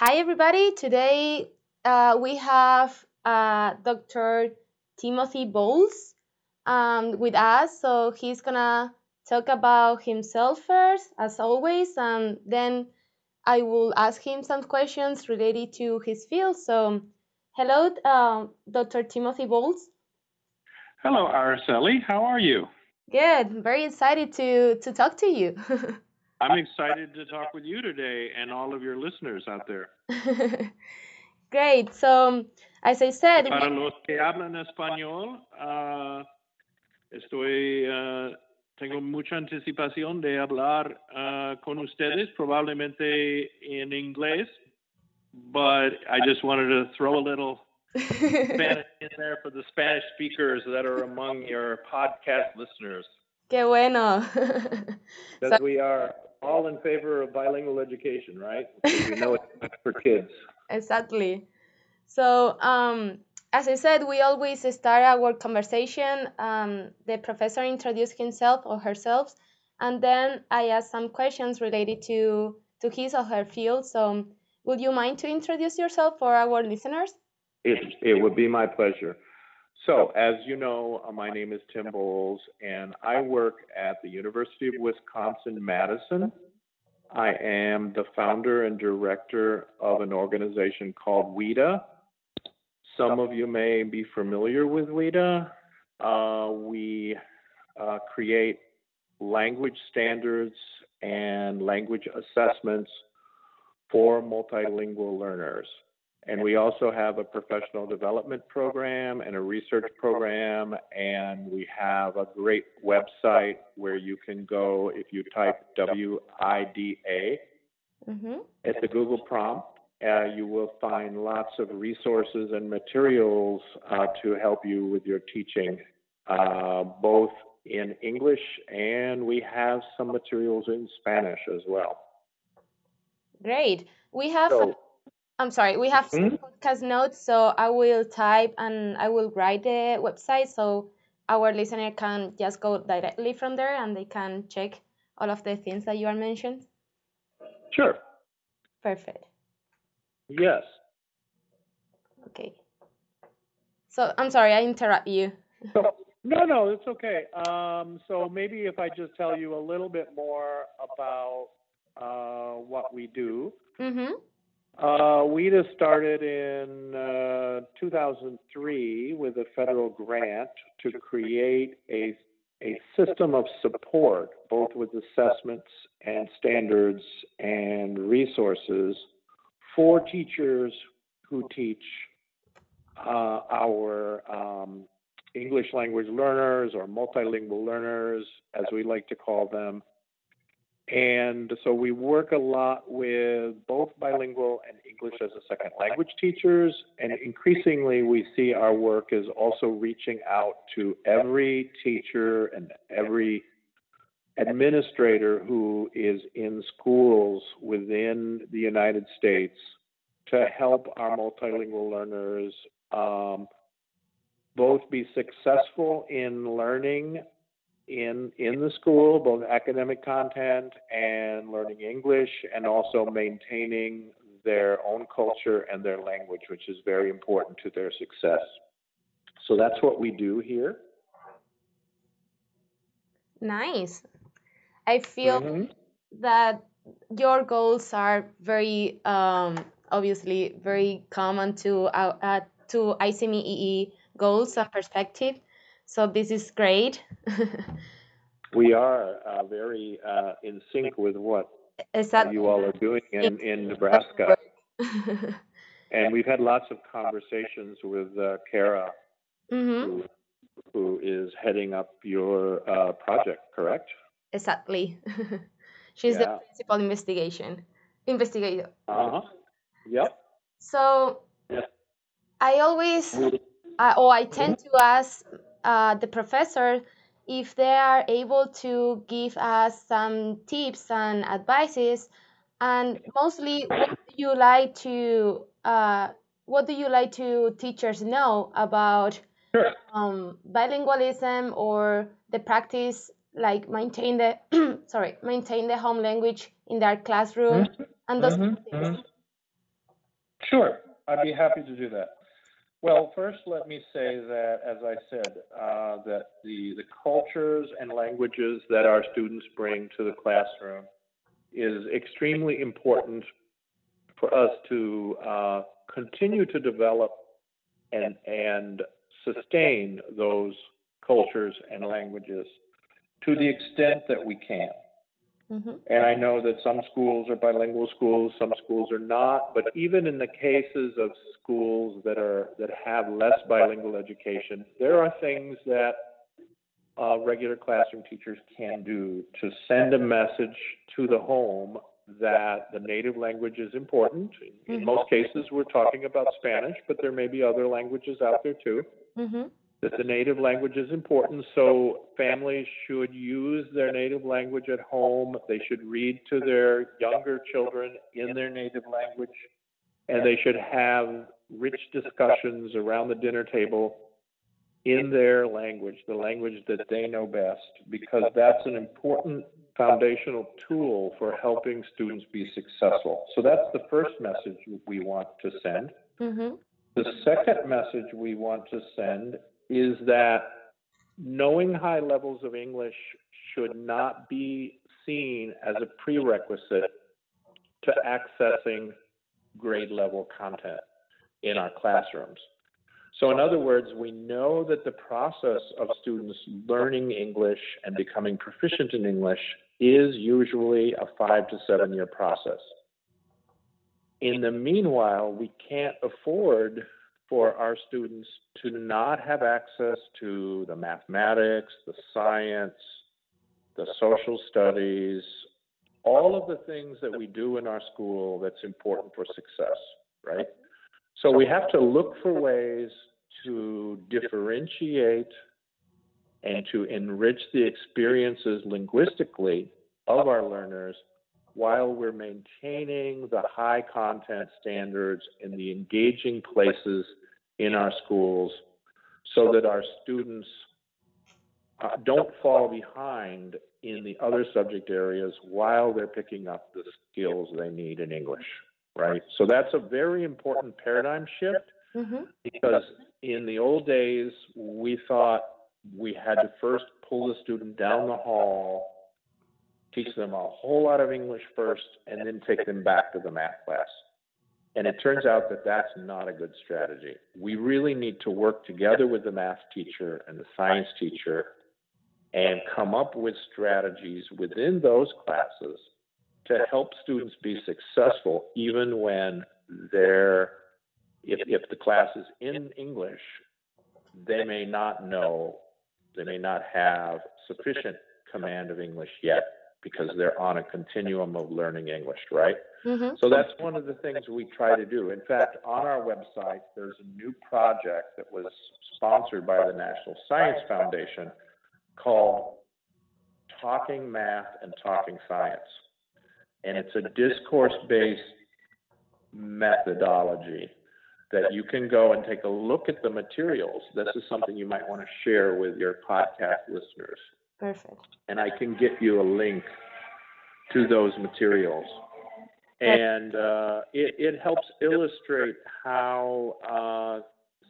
Hi, everybody. Today uh, we have uh, Dr. Timothy Boals um, with us. So he's going to talk about himself first, as always, and then I will ask him some questions related to his field. So, hello, uh, Dr. Timothy Boals. Hello, Araceli. How are you? Good. Very excited to, to talk to you. I'm excited to talk with you today and all of your listeners out there. Great. So, as I said, Para los que hablan español, uh, estoy, uh, tengo mucha anticipación de hablar uh, con ustedes, probablemente en inglés, but I just wanted to throw a little Spanish in there for the Spanish speakers that are among your podcast listeners. Qué bueno. Because we are all in favor of bilingual education, right? Because we know it's for kids. Exactly. So, um, as I said, we always start our conversation. Um, the professor introduces himself or herself, and then I ask some questions related to to his or her field. So, would you mind to introduce yourself for our listeners? It, it would be my pleasure. So, as you know, uh, my name is Tim Boals, and I work at the University of Wisconsin Madison. I am the founder and director of an organization called WIDA. Some of you may be familiar with WIDA. Uh, we uh, create language standards and language assessments for multilingual learners. And we also have a professional development program and a research program. And we have a great website where you can go if you type WIDA Mm-hmm. at the Google prompt. Uh, you will find lots of resources and materials uh, to help you with your teaching, uh, both in English and we have some materials in Spanish as well. Great. We have. So, I'm sorry. We have some Mhm. podcast notes, so I will type and I will write the website so our listener can just go directly from there and they can check all of the things that you are mentioned. sure. Perfect. Yes. Okay. So I'm sorry, I interrupt you. So, no, no, it's okay. Um, so maybe if I just tell you a little bit more about uh, what we do. Mm-hmm. Uh, WIDA started in uh, 2003 with a federal grant to create a, a system of support, both with assessments and standards and resources for teachers who teach uh, our um, English language learners or multilingual learners, as we like to call them. And so we work a lot with both bilingual and English as a second language teachers. And increasingly, we see our work is also reaching out to every teacher and every administrator who is in schools within the United States to help our multilingual learners um, both be successful in learning in in the school, both academic content and learning English, and also maintaining their own culture and their language, which is very important to their success. So that's what we do here. Nice. I feel Mhm. that your goals are very um, obviously very common to uh, uh, to ICMEE goals and perspective. So this is great. We are uh, very uh, in sync with what that you all are doing in, in Nebraska. And we've had lots of conversations with uh, Kara, mm-hmm. who, who is heading up your uh, project, correct? Exactly. She's the principal investigation investigator. Uh huh. Yep. So Yeah. I always uh, or I tend to ask uh, the professor if they are able to give us some tips and advices, and mostly what do you like to uh, what do you like to teachers know about Sure. um, bilingualism or the practice like maintain the sorry maintain the home language in their classroom and those kind of things. Sure, I'd be happy to do that. Well, first, let me say that, as I said, uh, that the, the cultures and languages that our students bring to the classroom is extremely important for us to uh, continue to develop and, and sustain those cultures and languages to the extent that we can. Mm-hmm. And I know that some schools are bilingual schools, some schools are not. But even in the cases of schools that are that have less bilingual education, there are things that uh, regular classroom teachers can do to send a message to the home that the native language is important. In mm-hmm. most cases, we're talking about Spanish, but there may be other languages out there too. Mm-hmm that the native language is important, so families should use their native language at home. They should read to their younger children in their native language, and they should have rich discussions around the dinner table in their language, the language that they know best, because that's an important foundational tool for helping students be successful. So that's the first message we want to send. Mm-hmm. The second message we want to send is that knowing high levels of English should not be seen as a prerequisite to accessing grade level content in our classrooms. So, in other words, we know that the process of students learning English and becoming proficient in English is usually a five to seven year process. In the meanwhile, we can't afford for our students to not have access to the mathematics, the science, the social studies, all of the things that we do in our school that's important for success, right? So we have to look for ways to differentiate and to enrich the experiences linguistically of our learners while we're maintaining the high content standards and the engaging places in our schools so that our students uh, don't fall behind in the other subject areas while they're picking up the skills they need in English, right? So that's a very important paradigm shift mm-hmm. because in the old days, we thought we had to first pull the student down the hall teach them a whole lot of English first, and then take them back to the math class. And it turns out that that's not a good strategy. We really need to work together with the math teacher and the science teacher and come up with strategies within those classes to help students be successful even when they're if, if the class is in English, they may not know, they may not have sufficient command of English yet because they're on a continuum of learning English, right? Mm-hmm. So that's one of the things we try to do. In fact, on our website, there's a new project that was sponsored by the National Science Foundation called Talking Math and Talking Science. And it's a discourse based methodology that you can go and take a look at the materials. This is something you might want to share with your podcast listeners. Perfect. And I can get you a link to those materials. And uh, it, it helps illustrate how uh,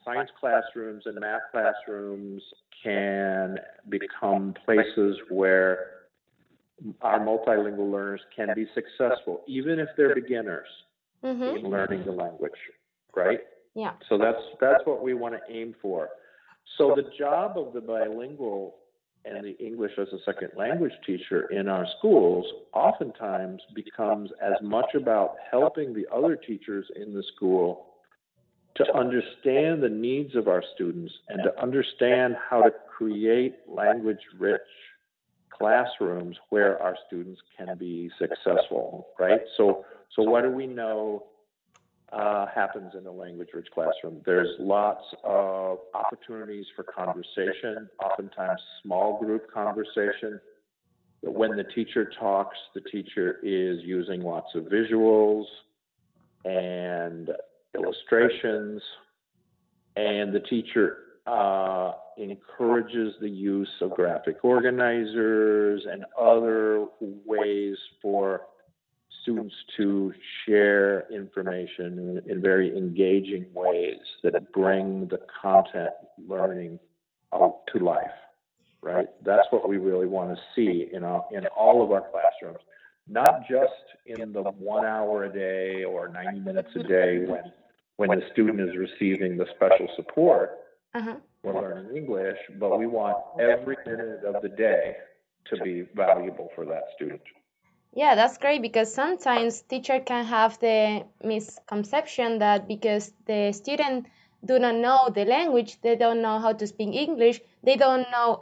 science classrooms and math classrooms can become places where our multilingual learners can be successful, even if they're beginners mm-hmm. in learning the language, right? Yeah. So that's that's what we want to aim for. So the job of the bilingual and the English as a second language teacher in our schools oftentimes becomes as much about helping the other teachers in the school to understand the needs of our students and to understand how to create language rich classrooms where our students can be successful, right? So, so what do we know uh, happens in a language rich classroom. There's lots of opportunities for conversation, oftentimes small group conversation. But When the teacher talks, the teacher is using lots of visuals and illustrations, and the teacher uh, encourages the use of graphic organizers and other ways for students to share information in, in very engaging ways that bring the content learning out to life. Right. That's what we really want to see in all, in all of our classrooms, not just in the one hour a day or 90 minutes a day when when the student is receiving the special support Uh-huh. for learning English, but we want every minute of the day to be valuable for that student. Yeah, that's great because sometimes teacher can have the misconception that because the student do not know the language, they don't know how to speak English, they don't know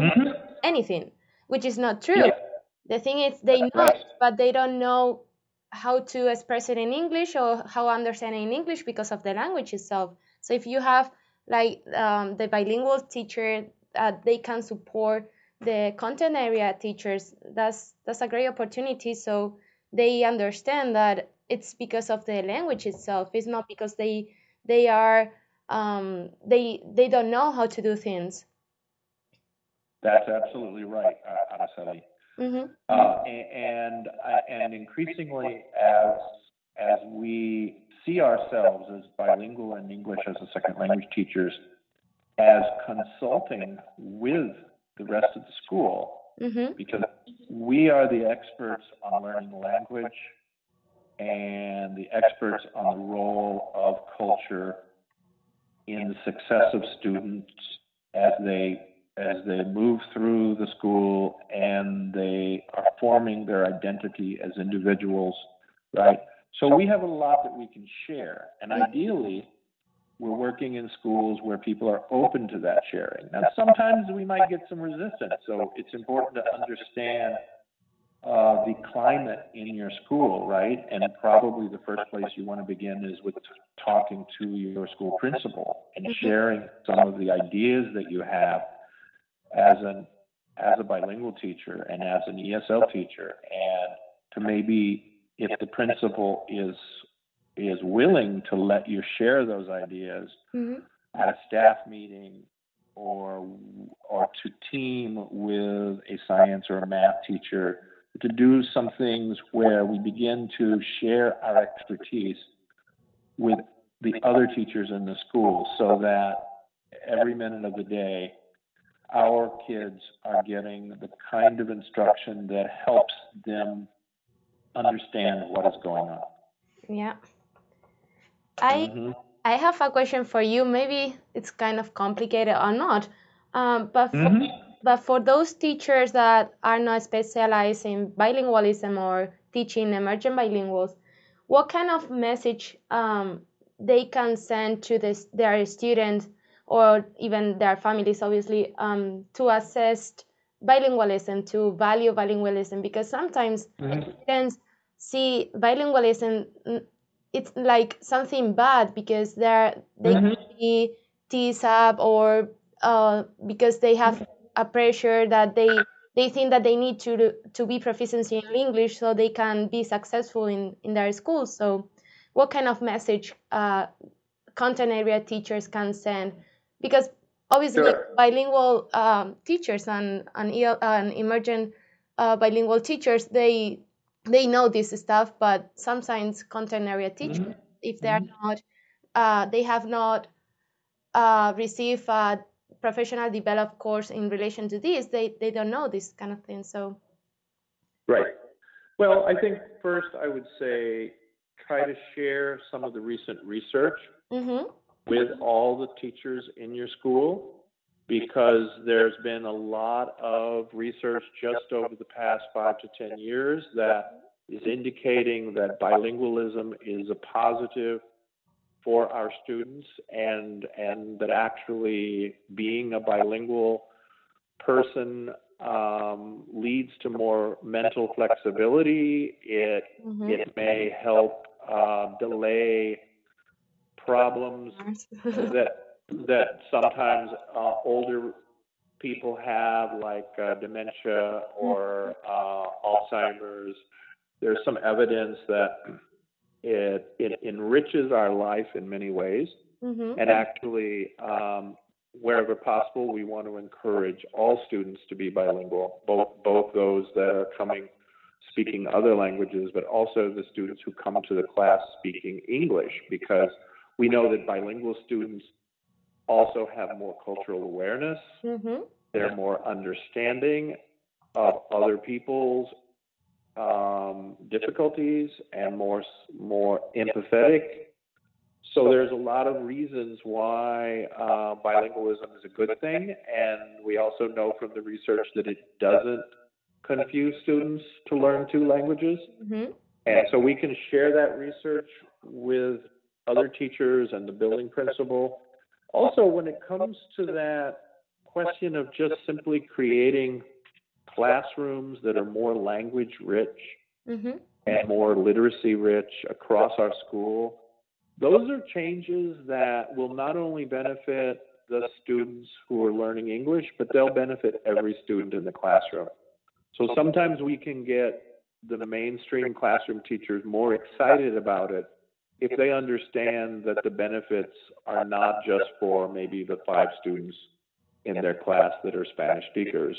anything, which is not true. Yeah. The thing is they know Right. but they don't know how to express it in English or how understand it in English because of the language itself. So if you have like um, the bilingual teacher, uh, they can support the content area teachers. That's that's a great opportunity. So they understand that it's because of the language itself. It's not because they they are um, they they don't know how to do things. That's absolutely right, uh, Araceli. hmm Uh, and uh, and increasingly, as as we see ourselves as bilingual and English as a second language teachers, as consulting with the rest of the school, hmm because we are the experts on learning language and the experts on the role of culture in the success of students as they as they move through the school and they are forming their identity as individuals, right? So we have a lot that we can share, and ideally, we're working in schools where people are open to that sharing. Now, sometimes we might get some resistance, so it's important to understand uh, the climate in your school, right? And probably the first place you want to begin is with talking to your school principal and sharing some of the ideas that you have as an as a bilingual teacher and as an ESL teacher, and to maybe if the principal is is willing to let you share those ideas hmm at a staff meeting or or to team with a science or a math teacher to do some things where we begin to share our expertise with the other teachers in the school so that every minute of the day our kids are getting the kind of instruction that helps them understand what is going on. Yeah. I Mhm. I have a question for you. Maybe it's kind of complicated or not. Um, but for, Mhm. but for those teachers that are not specialized in bilingualism or teaching emergent bilinguals, what kind of message um, they can send to this, their students or even their families, obviously, um, to assess bilingualism, to value bilingualism? Because sometimes Mhm. students see bilingualism it's like something bad because they're they Mhm. can be teased up or uh, because they have a pressure that they they think that they need to to be proficiency in English so they can be successful in in their school. So, what kind of message uh, content area teachers can send? Because obviously Sure. bilingual um, teachers and and, EL and emergent uh, bilingual teachers they they know this stuff, but sometimes content area teachers, if they are not, uh, they have not uh, received a professional developed course in relation to this, they, they don't know this kind of thing. So, Right. Well, I think first I would say try to share some of the recent research hmm with all the teachers in your school because there's been a lot of research just over the past five to 10 years that is indicating that bilingualism is a positive for our students and and that actually being a bilingual person um, leads to more mental flexibility. It hmm it may help uh, delay problems that that sometimes uh, older people have, like uh, dementia or uh, Alzheimer's. There's some evidence that it it enriches our life in many ways, hmm and actually, um, wherever possible, we want to encourage all students to be bilingual, both both those that are coming speaking other languages, but also the students who come to the class speaking English, because we know that bilingual students also have more cultural awareness. Mm-hmm. They're more understanding of other people's um, difficulties and more more empathetic. So there's a lot of reasons why uh, bilingualism is a good thing, and we also know from the research that it doesn't confuse students to learn two languages. Mm-hmm. And so we can share that research with other teachers and the building principal. Also, when it comes to that question of just simply creating classrooms that are more language rich Mm-hmm. and more literacy rich across our school, those are changes that will not only benefit the students who are learning English, but they'll benefit every student in the classroom. So sometimes we can get the mainstream classroom teachers more excited about it if they understand that the benefits are not just for maybe the five students in their class that are Spanish speakers,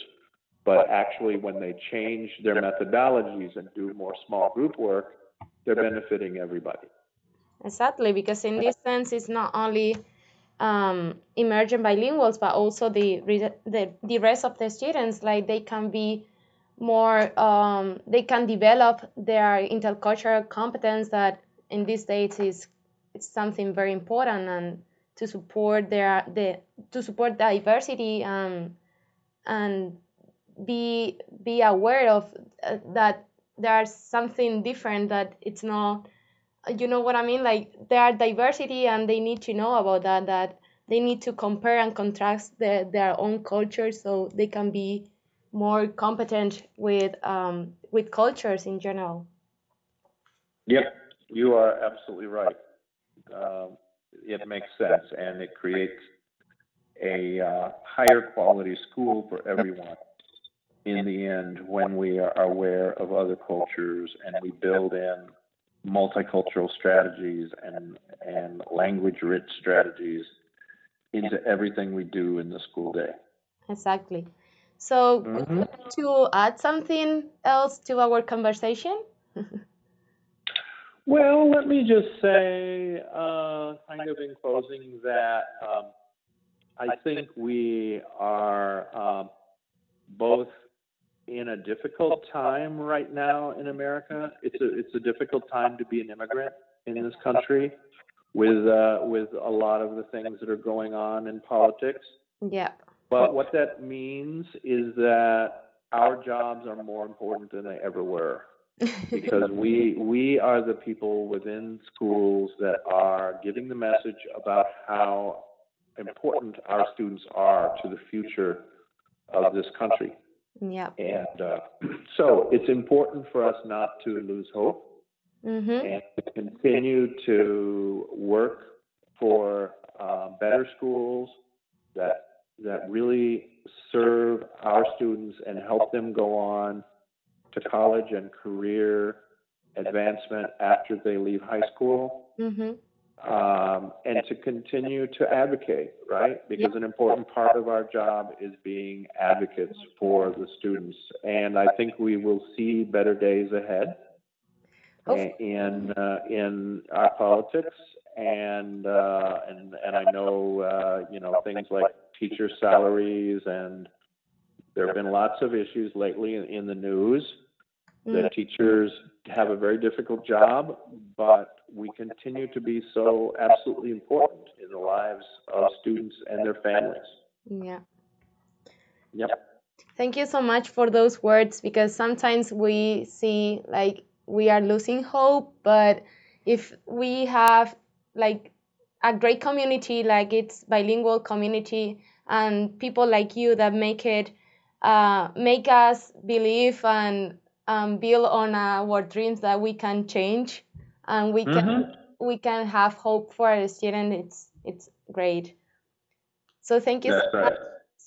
but actually when they change their methodologies and do more small group work, they're benefiting everybody. Exactly, because in this sense, it's not only um, emergent bilinguals, but also the, the the rest of the students. Like they can be more, um, they can develop their intercultural competence that in these days is it's something very important and to support their the to support diversity um, and be be aware of uh, that there's something different that it's not you know what I mean? Like there are diversity and they need to know about that, that they need to compare and contrast their, their own culture so they can be more competent with um, with cultures in general. Yep, you are absolutely right. Um, it makes sense and it creates a uh, higher quality school for everyone in the end when we are aware of other cultures and we build in multicultural strategies and and language rich strategies into everything we do in the school day. Exactly. So, would you Mhm. like to add something else to our conversation? Well, let me just say, uh, kind of in closing, that um, I think we are um, both in a difficult time right now in America. It's a it's a difficult time to be an immigrant in this country, with uh, with a lot of the things that are going on in politics. Yeah. But what that means is that our jobs are more important than they ever were because we we are the people within schools that are giving the message about how important our students are to the future of this country. yeah. And uh, so it's important for us not to lose hope Mm-hmm. and to continue to work for uh, better schools that that really serve our students and help them go on to college and career advancement after they leave high school Mm-hmm. um, and to continue to advocate, right? Because an important part of our job is being advocates for the students. And I think we will see better days ahead Hopefully. in uh, in our politics, and uh, and and I know uh, you know things like teacher salaries, and there have been lots of issues lately in, in the news. That teachers have a very difficult job, but we continue to be so absolutely important in the lives of students and their families. Yeah. Yep. Thank you so much for those words because sometimes we see like we are losing hope, but if we have like a great community, like it's bilingual community, and people like you that make it, uh, make us believe and um, build on our dreams that we can change, and we can we can have hope for our student. It's it's great. So thank you so much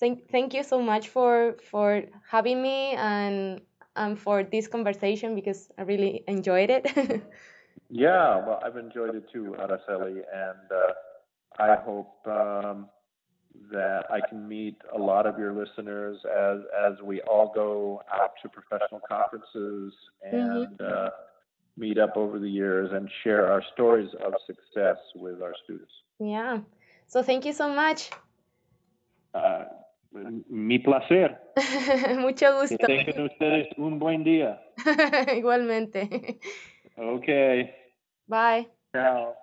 thank, thank you so much for for having me and and for this conversation because I really enjoyed it. Yeah, well, I've enjoyed it too, Araceli, and uh, I hope um, that I can meet a lot of your listeners as as we all go out to professional conferences and uh, meet up over the years and share our stories of success with our students. Yeah. So thank you so much. Uh, mi placer. Mucho Que gusto. tengan ustedes un buen día. Igualmente. Okay. Bye. Ciao.